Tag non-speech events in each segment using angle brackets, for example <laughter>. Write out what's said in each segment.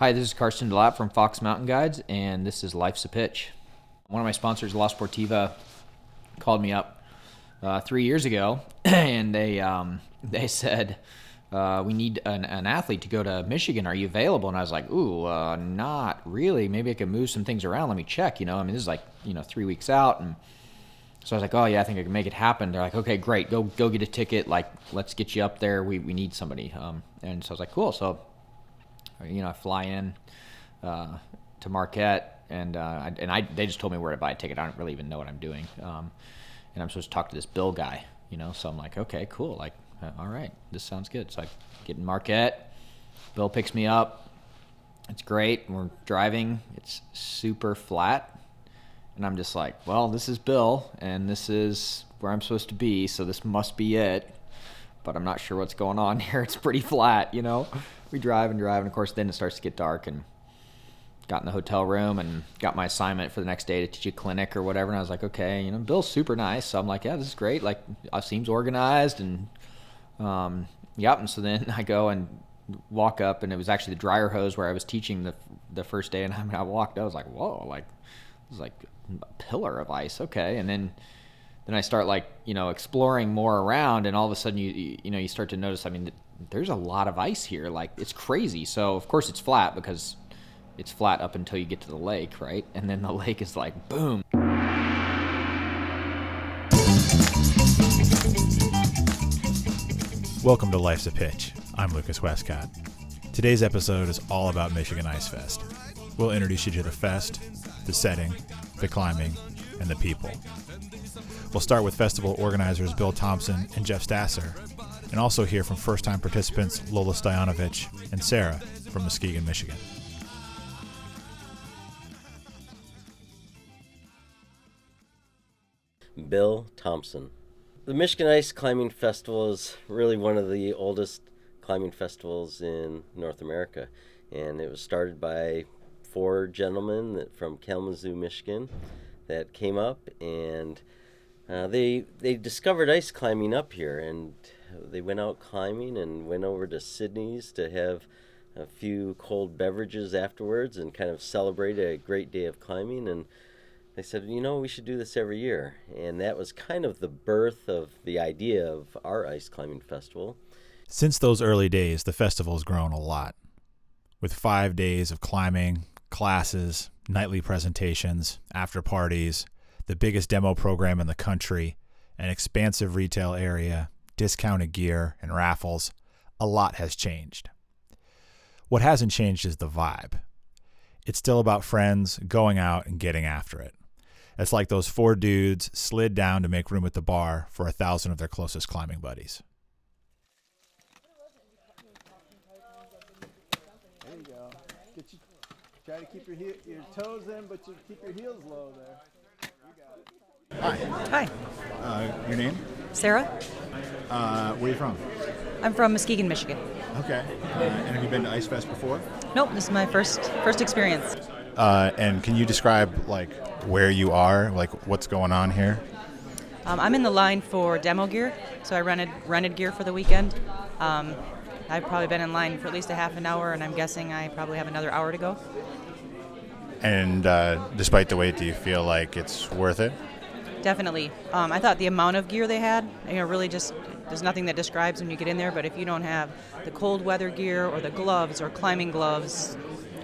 Hi, this is Karsten Delap from Fox Mountain Guides, and this is Life's a Pitch. One of my sponsors, La Sportiva, called me up uh, three years ago, <clears throat> and they um, they said uh, we need an, an, athlete to go to Michigan. Are you available? And I was like, ooh, uh, not really. Maybe I can move some things around. Let me check. You know, I mean, this is like you know three weeks out, and so I was like, oh yeah, I think I can make it happen. They're like, okay, great, go go get a ticket. Like, let's get you up there. We we need somebody. Um, and so I was like, cool. So you know, I fly in uh, to Marquette, and uh, and I they just told me where to buy a ticket. I don't really even know what I'm doing, um, and I'm supposed to talk to this Bill guy, you know. So I'm like, okay, cool. Like, uh, all right, this sounds good. So I get in Marquette. Bill picks me up. It's great. We're driving. It's super flat, and I'm just like, well, this is Bill, and this is where I'm supposed to be. So this must be it. But I'm not sure what's going on <laughs> here. It's pretty flat, you know we drive and drive, and of course, then it starts to get dark, and got in the hotel room and got my assignment for the next day to teach a clinic or whatever. And I was like, okay, you know, Bill's super nice, so I'm like, yeah, this is great. Like, seems organized, and um, yep. And so then <laughs> I go and walk up, and it was actually the dryer hose where I was teaching the the first day, and <laughs> I, mean, I walked, I was like, whoa, like it was like a pillar of ice, okay, and then then I start like you know exploring more around, and all of a sudden you you know you start to notice. I mean, there's a lot of ice here. Like it's crazy. So of course it's flat because it's flat up until you get to the lake, right? And then the lake is like boom. Welcome to Life's a Pitch. I'm Lucas Westcott. Today's episode is all about Michigan Ice Fest. We'll introduce you to the fest, the setting, the climbing, and the people. We'll start with festival organizers Bill Thompson and Jeff Stasser, and also hear from first time participants Lola Stoyanovich and Sarah from Muskegon, Michigan. Bill Thompson. The Michigan Ice Climbing Festival is really one of the oldest climbing festivals in North America, and it was started by four gentlemen from Kalamazoo, Michigan, that came up and uh, they they discovered ice climbing up here, and they went out climbing and went over to Sydney's to have a few cold beverages afterwards and kind of celebrate a great day of climbing. And they said, you know, we should do this every year. And that was kind of the birth of the idea of our ice climbing festival. Since those early days, the festival has grown a lot. With five days of climbing, classes, nightly presentations, after parties, the biggest demo program in the country, an expansive retail area, discounted gear, and raffles, a lot has changed. What hasn't changed is the vibe. It's still about friends going out and getting after it. It's like those four dudes slid down to make room at the bar for a thousand of their closest climbing buddies. There you go. You, try to keep your, your toes in, but you keep your heels low there. Hi. Hi. Uh, your name? Sarah. Uh, where are you from? I'm from Muskegon, Michigan. Okay. Uh, and have you been to Ice Fest before? Nope, this is my first first experience. Uh, and can you describe like where you are, like what's going on here? Um, I'm in the line for demo gear, so I rented rented gear for the weekend. Um, I've probably been in line for at least a half an hour, and I'm guessing I probably have another hour to go. And uh, despite the wait, do you feel like it's worth it? Definitely. Um, I thought the amount of gear they had, you know, really just there's nothing that describes when you get in there, but if you don't have the cold weather gear or the gloves or climbing gloves,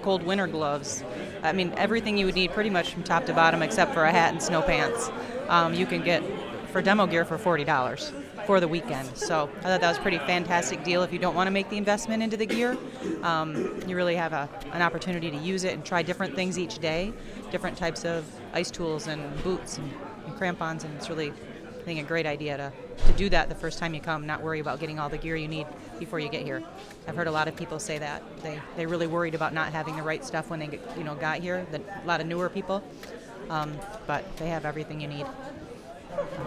cold winter gloves, I mean, everything you would need pretty much from top to bottom except for a hat and snow pants, um, you can get for demo gear for $40 for the weekend. So I thought that was a pretty fantastic deal if you don't want to make the investment into the gear. Um, you really have a, an opportunity to use it and try different things each day, different types of ice tools and boots and crampons, and it's really I think a great idea to, to do that the first time you come, not worry about getting all the gear you need before you get here. I've heard a lot of people say that they they really worried about not having the right stuff when they get, you know got here. The, a lot of newer people, um, but they have everything you need.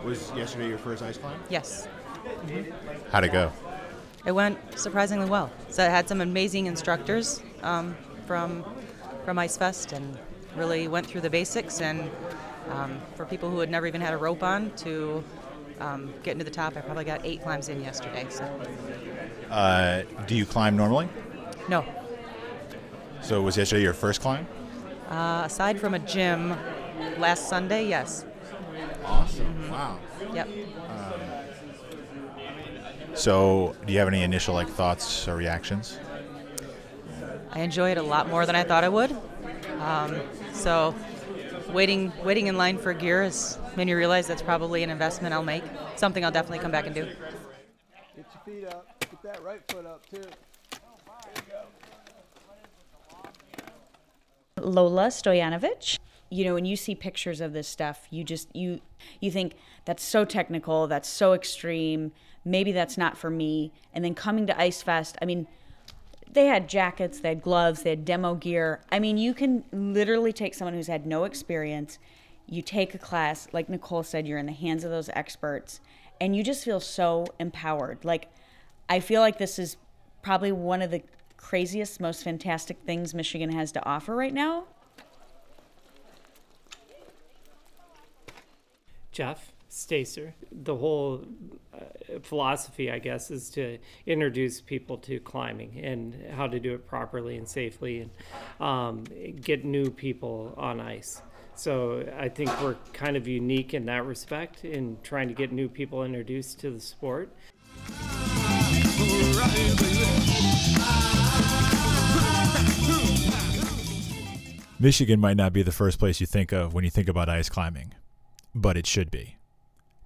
Was yesterday your first ice climb? Yes. Mm-hmm. How'd it go? It went surprisingly well. So I had some amazing instructors um, from from Ice Fest and really went through the basics and um, for people who had never even had a rope on to um, getting to the top, I probably got eight climbs in yesterday. So. Uh, do you climb normally? No. So was yesterday your first climb? Uh, aside from a gym, last Sunday, yes. Awesome. Wow. Yep. So, do you have any initial like thoughts or reactions? I enjoy it a lot more than I thought I would. Um, so, waiting waiting in line for gear has made me realize that's probably an investment I'll make. Something I'll definitely come back and do. Get your feet up. Get that right foot up too. Lola Stojanovic. You know, when you see pictures of this stuff, you just you you think that's so technical, that's so extreme. Maybe that's not for me. And then coming to Ice Fest, I mean, they had jackets, they had gloves, they had demo gear. I mean, you can literally take someone who's had no experience, you take a class, like Nicole said, you're in the hands of those experts, and you just feel so empowered. Like, I feel like this is probably one of the craziest, most fantastic things Michigan has to offer right now. Jeff Stacer. The whole uh, philosophy, I guess, is to introduce people to climbing and how to do it properly and safely, and um, get new people on ice. So I think we're kind of unique in that respect in trying to get new people introduced to the sport. Michigan might not be the first place you think of when you think about ice climbing, but it should be.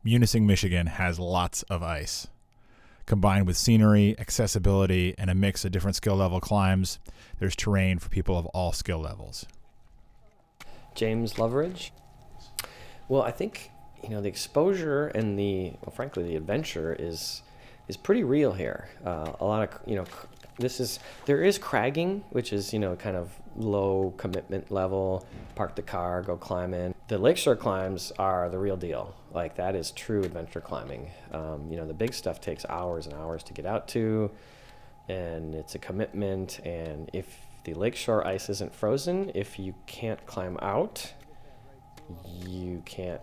Munising, Michigan has lots of ice. Combined with scenery, accessibility, and a mix of different skill level climbs, there's terrain for people of all skill levels. James Loveridge. Well, I think you know the exposure and the well, frankly, the adventure is is pretty real here. Uh, a lot of you know, this is there is cragging, which is you know kind of low commitment level. Park the car, go climb in. The lakeshore climbs are the real deal. Like that is true adventure climbing. Um, you know, the big stuff takes hours and hours to get out to, and it's a commitment. And if the lakeshore ice isn't frozen, if you can't climb out, you can't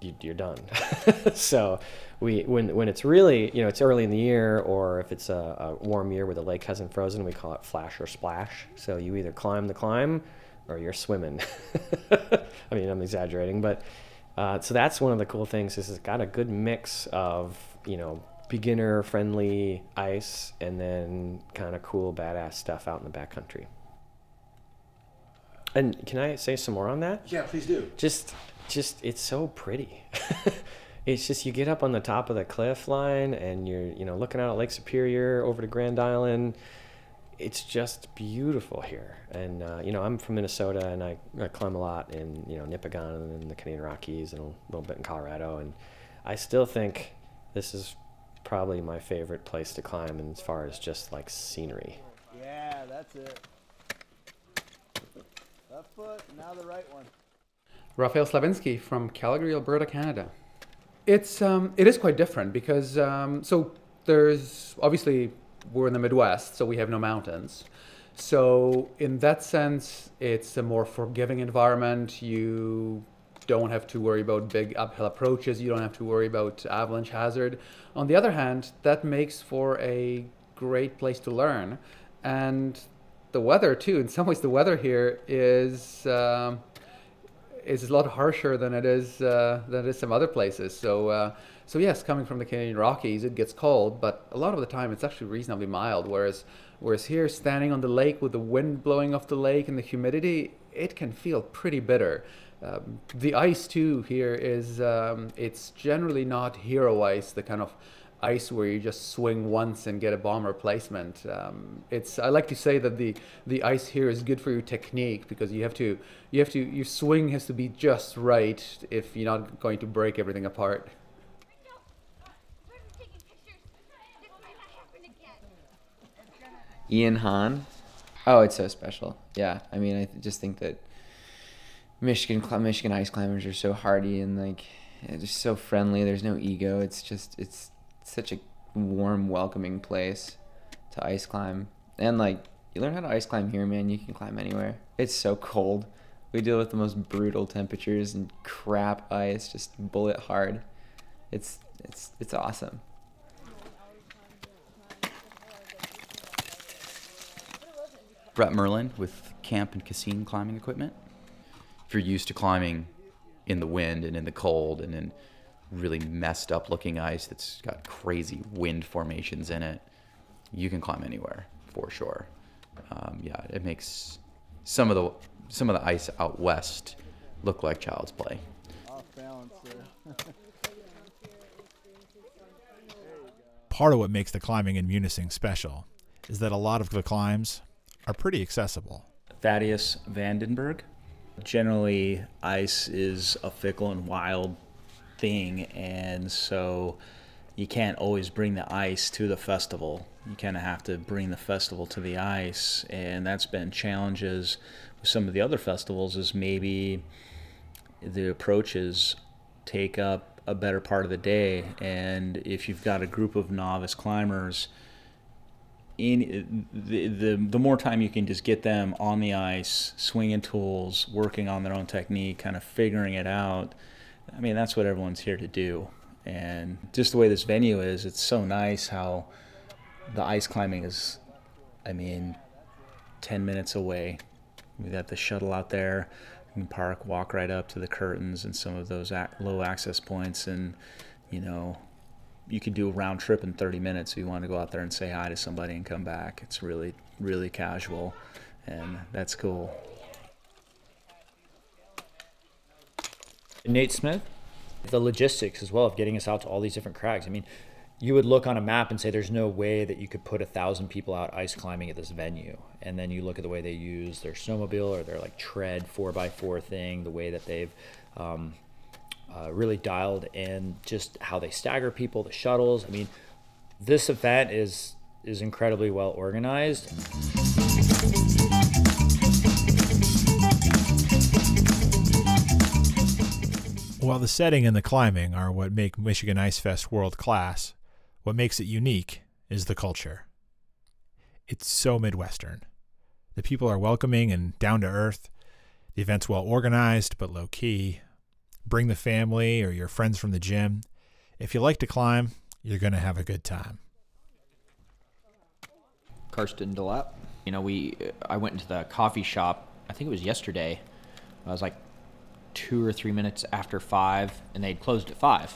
you, you're done. <laughs> so we when when it's really you know it's early in the year or if it's a, a warm year where the lake hasn't frozen, we call it flash or splash. So you either climb the climb or you're swimming. <laughs> I mean I'm exaggerating, but uh, so that's one of the cool things is it's got a good mix of you know beginner friendly ice and then kind of cool badass stuff out in the backcountry. And can I say some more on that? Yeah, please do. just just it's so pretty. <laughs> It's just you get up on the top of the cliff line and you're you know looking out at lake superior over to grand island. It's just beautiful here. And uh, you know i'm from minnesota and I, I climb a lot in you know nipigon and the canadian rockies and a little bit in colorado. And i still think this is probably my favorite place to climb as far as just like scenery. Yeah, that's it. Left foot, now the right one. Raphael Slawinski from Calgary, Alberta, Canada. It's um, it is quite different because um, so there's obviously we're in the Midwest, so we have no mountains. So in that sense, it's a more forgiving environment. You don't have to worry about big uphill approaches. You don't have to worry about avalanche hazard. On the other hand, that makes for a great place to learn, and the weather too. In some ways, the weather here is. Um, is a lot harsher than it is uh, than it is some other places. So uh, so yes, coming from the Canadian Rockies, it gets cold, but a lot of the time it's actually reasonably mild. Whereas whereas here, standing on the lake with the wind blowing off the lake and the humidity, it can feel pretty bitter. Um, the ice too here is um, it's generally not hero ice, the kind of ice where you just swing once and get a bomber placement. Um, it's I like to say that the the ice here is good for your technique because you have to you have to your swing has to be just right if you're not going to break everything apart. Ian Hahn. Oh, it's so special. Yeah, I mean, I th- just think that Michigan cl- Michigan ice climbers are so hardy and like just so friendly. There's no ego. It's just it's such a warm, welcoming place to ice climb. And like you learn how to ice climb here, man. You can climb anywhere. It's so cold. We deal with the most brutal temperatures and crap ice, just bullet hard. It's it's it's awesome. Brett Merlin with Camp and Cassin Climbing Equipment. If you're used to climbing in the wind and in the cold and in really messed up looking ice that's got crazy wind formations in it, you can climb anywhere for sure. Um, yeah, it makes some of the some of the ice out west look like child's play. Off balance there. <laughs> Part of what makes the climbing in Munising special is that a lot of the climbs are pretty accessible. Thaddeus Vandenberg. Generally, ice is a fickle and wild thing, and so you can't always bring the ice to the festival. You kind of have to bring the festival to the ice, and that's been challenges with some of the other festivals. Is maybe the approaches take up a better part of the day, and if you've got a group of novice climbers in the, the the more time you can just get them on the ice, swinging tools, working on their own technique, kind of figuring it out. I mean, that's what everyone's here to do. And just the way this venue is, it's so nice how the ice climbing is, I mean, 10 minutes away. We got the shuttle out there. You can park, walk right up to the curtains and some of those low access points. And, you know, you could do a round trip in 30 minutes if you want to go out there and say hi to somebody and come back. It's really, really casual, and that's cool. Nate Smith, the logistics as well of getting us out to all these different crags. I mean, you would look on a map and say there's no way that you could put a thousand people out ice climbing at this venue. And then you look at the way they use their snowmobile or their like tread four by four thing, the way that they've um, uh, really dialed in just how they stagger people, the shuttles. I mean, this event is is incredibly well organized. While the setting and the climbing are what make Michigan Ice Fest world class, what makes it unique is the culture. It's so Midwestern. The people are welcoming and down to earth. The event's well organized but low key. Bring the family or your friends from the gym. If you like to climb, you're going to have a good time. Karsten Delap. You know, we I went into the coffee shop. I think it was yesterday. I was like two or three minutes after five, and they'd closed at five.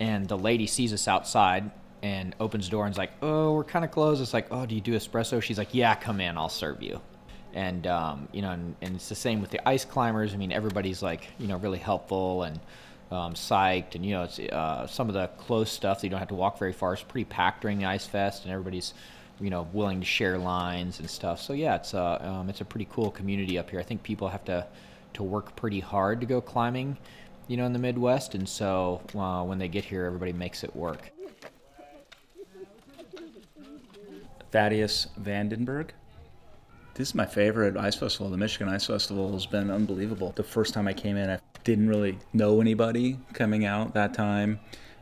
And the lady sees us outside and opens the door and's like, "Oh, we're kind of closed." It's like, "Oh, do you do espresso?" She's like, "Yeah, come in, I'll serve you." and um, you know, and, and, it's the same with the ice climbers. I mean, everybody's like, you know, really helpful and um, psyched, and you know, it's uh, some of the close stuff that you don't have to walk very far is pretty packed during the ice fest, and everybody's, you know, willing to share lines and stuff. So yeah, it's a uh, um, it's a pretty cool community up here. I think people have to to work pretty hard to go climbing, you know, in the Midwest, and so uh, when they get here, everybody makes it work. Thaddeus Vandenberg this is my favorite ice festival. The Michigan Ice Festival has been unbelievable. The first time I came in, I didn't really know anybody coming out that time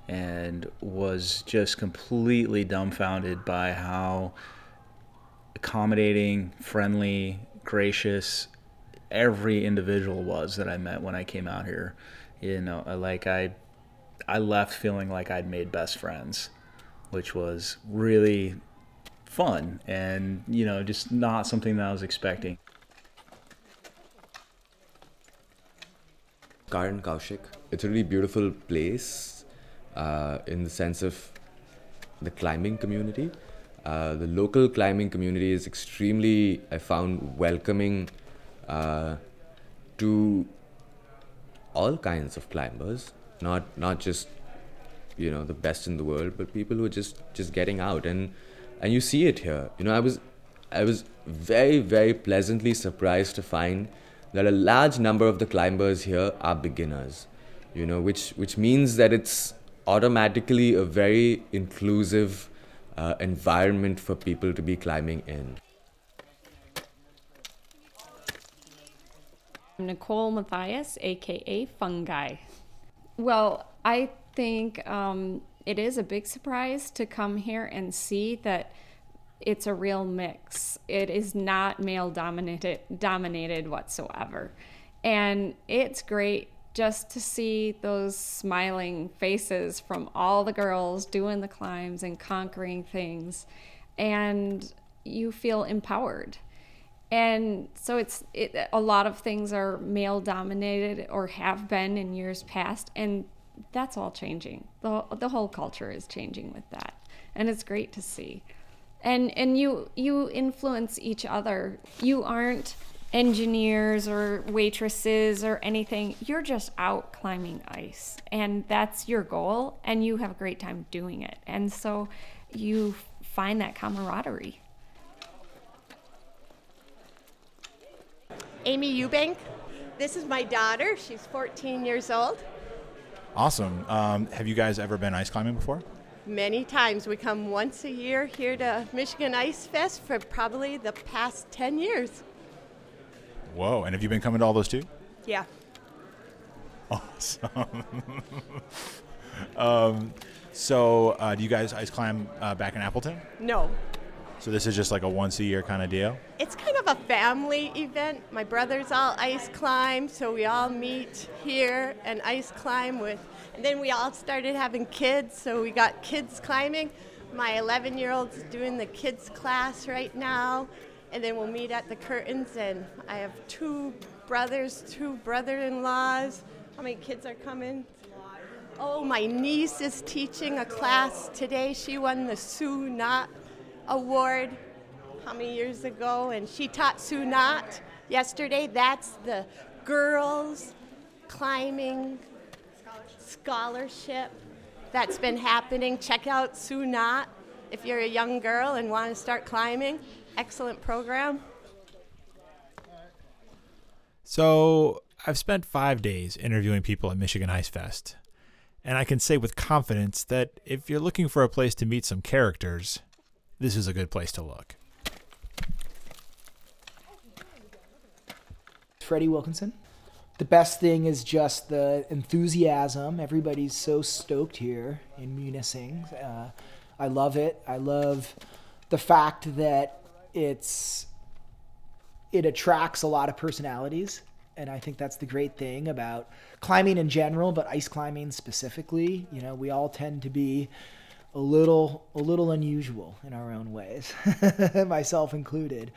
and was just completely dumbfounded by how accommodating, friendly, gracious every individual was that I met when I came out here. You know, like I I left feeling like I'd made best friends, which was really fun and you know just not something that I was expecting. Karan Kaushik. It's a really beautiful place uh, in the sense of the climbing community. Uh, the local climbing community is extremely, I found, welcoming uh, to all kinds of climbers, not not just you know the best in the world, but people who are just just getting out and and you see it here. You know, I was I was very very pleasantly surprised to find that a large number of the climbers here are beginners. You know, which which means that it's automatically a very inclusive uh, environment for people to be climbing in. Nicole Matthias, aka Fungi. Well, I think um, it is a big surprise to come here and see that it's a real mix. It is not male dominated dominated whatsoever. And it's great just to see those smiling faces from all the girls doing the climbs and conquering things and you feel empowered. And so it's it, a lot of things are male dominated or have been in years past, and that's all changing. the The whole culture is changing with that, and it's great to see. And and you you influence each other. You aren't engineers or waitresses or anything. You're just out climbing ice, and that's your goal, and you have a great time doing it. And so you find that camaraderie. Amy Eubank. This is my daughter. She's 14 years old. Awesome. Um, have you guys ever been ice climbing before? Many times. We come once a year here to Michigan Ice Fest for probably the past 10 years. Whoa. And have you been coming to all those too? Yeah. Awesome. <laughs> um, so, uh, do you guys ice climb uh, back in Appleton? No. So this is just like a once a year kind of deal. It's kind of a family event. My brothers all ice climb, so we all meet here and ice climb with. And then we all started having kids, so we got kids climbing. My 11 year old's doing the kids class right now, and then we'll meet at the curtains. And I have two brothers, two brother in laws. How many kids are coming? Oh, my niece is teaching a class today. She won the Sue Nott Award how many years ago, and she taught Sue Nott yesterday. That's the girls climbing scholarship that's been happening. Check out Sue Nott if you're a young girl and want to start climbing. Excellent program. So I've spent five days interviewing people at Michigan Ice Fest, and I can say with confidence that if you're looking for a place to meet some characters, this is a good place to look. Freddie Wilkinson. The best thing is just the enthusiasm. Everybody's so stoked here in Munising. Uh, I love it. I love the fact that it's it attracts a lot of personalities, and I think that's the great thing about climbing in general, but ice climbing specifically. You know, we all tend to be a little a little unusual in our own ways, <laughs> myself included.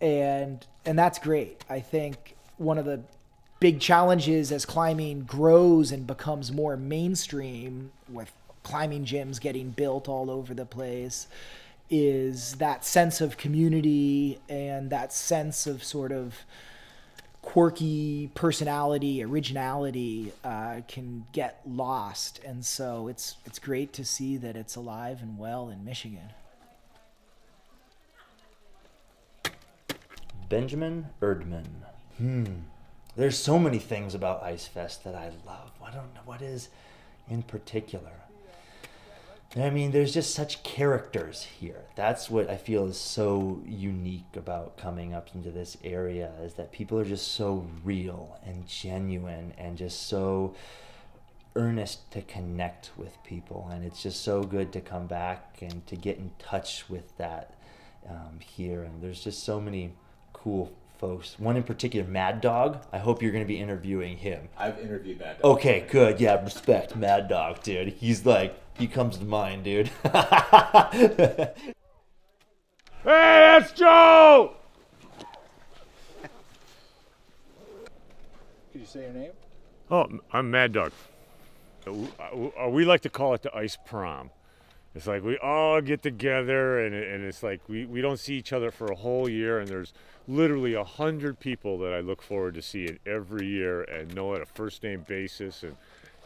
And and that's great. I think one of the big challenges as climbing grows and becomes more mainstream with climbing gyms getting built all over the place is that sense of community and that sense of sort of quirky personality, originality uh, can get lost, and so it's it's great to see that it's alive and well in Michigan. Benjamin Erdman. Hmm. There's so many things about Ice Fest that I love. I don't know what is in particular. I mean, there's just such characters here. That's what I feel is so unique about coming up into this area is that people are just so real and genuine and just so earnest to connect with people. And it's just so good to come back and to get in touch with that um, here. And there's just so many cool folks. One in particular, Mad Dog. I hope you're going to be interviewing him. I've interviewed Mad Dog. Okay, good. Yeah, respect Mad Dog, dude. He's like, he comes to mind, dude. <laughs> Hey, that's Joe! Could you say your name? Oh, I'm Mad Dog. Uh, We like to call it the ice prom. It's like we all get together, and, and it's like we, we don't see each other for a whole year, and there's literally a hundred people that I look forward to seeing every year and know at a first name basis. And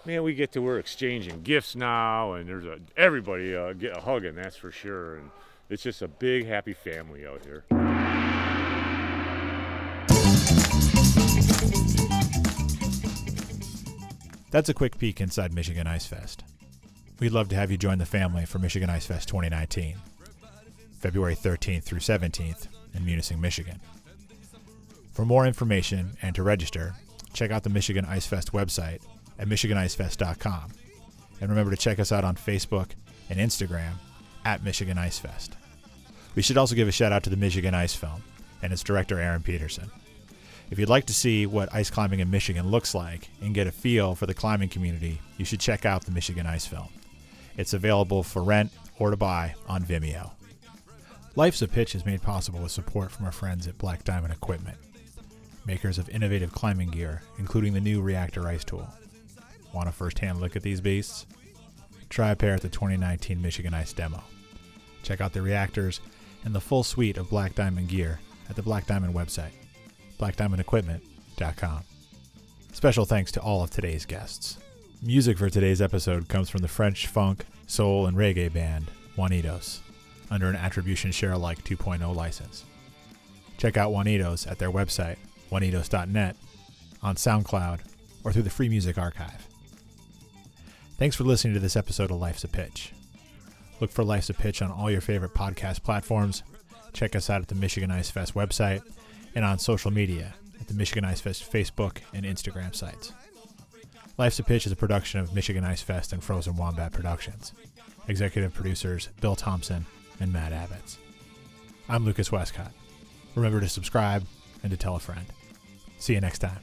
man, we get to we're exchanging gifts now, and there's a everybody uh, get a hugging, that's for sure. And it's just a big happy family out here. That's a quick peek inside Michigan Ice Fest. We'd love to have you join the family for Michigan Ice Fest 2019, February 13th through 17th in Munising, Michigan. For more information and to register, check out the Michigan Ice Fest website at michiganicefest.com. And remember to check us out on Facebook and Instagram at Michigan Ice Fest. We should also give a shout out to the Michigan Ice Film and its director, Aaron Peterson. If you'd like to see what ice climbing in Michigan looks like and get a feel for the climbing community, you should check out the Michigan Ice Film. It's available for rent or to buy on Vimeo. Life's a Pitch is made possible with support from our friends at Black Diamond Equipment, makers of innovative climbing gear, including the new Reactor Ice Tool. Want a first hand look at these beasts? Try a pair at the 2019 Michigan Ice Demo. Check out the reactors and the full suite of Black Diamond gear at the Black Diamond website, blackdiamondequipment.com. Special thanks to all of today's guests. Music for today's episode comes from the French funk, soul, and reggae band Juanitos under an Attribution Share Alike 2.0 license. Check out Juanitos at their website, juanitos.net, on SoundCloud, or through the Free Music Archive. Thanks for listening to this episode of Life's a Pitch. Look for Life's a Pitch on all your favorite podcast platforms. Check us out at the Michigan Ice Fest website and on social media at the Michigan Ice Fest Facebook and Instagram sites. Life's a Pitch is a production of Michigan Ice Fest and Frozen Wombat Productions. Executive producers Bill Thompson and Matt Abbots. I'm Lucas Westcott. Remember to subscribe and to tell a friend. See you next time.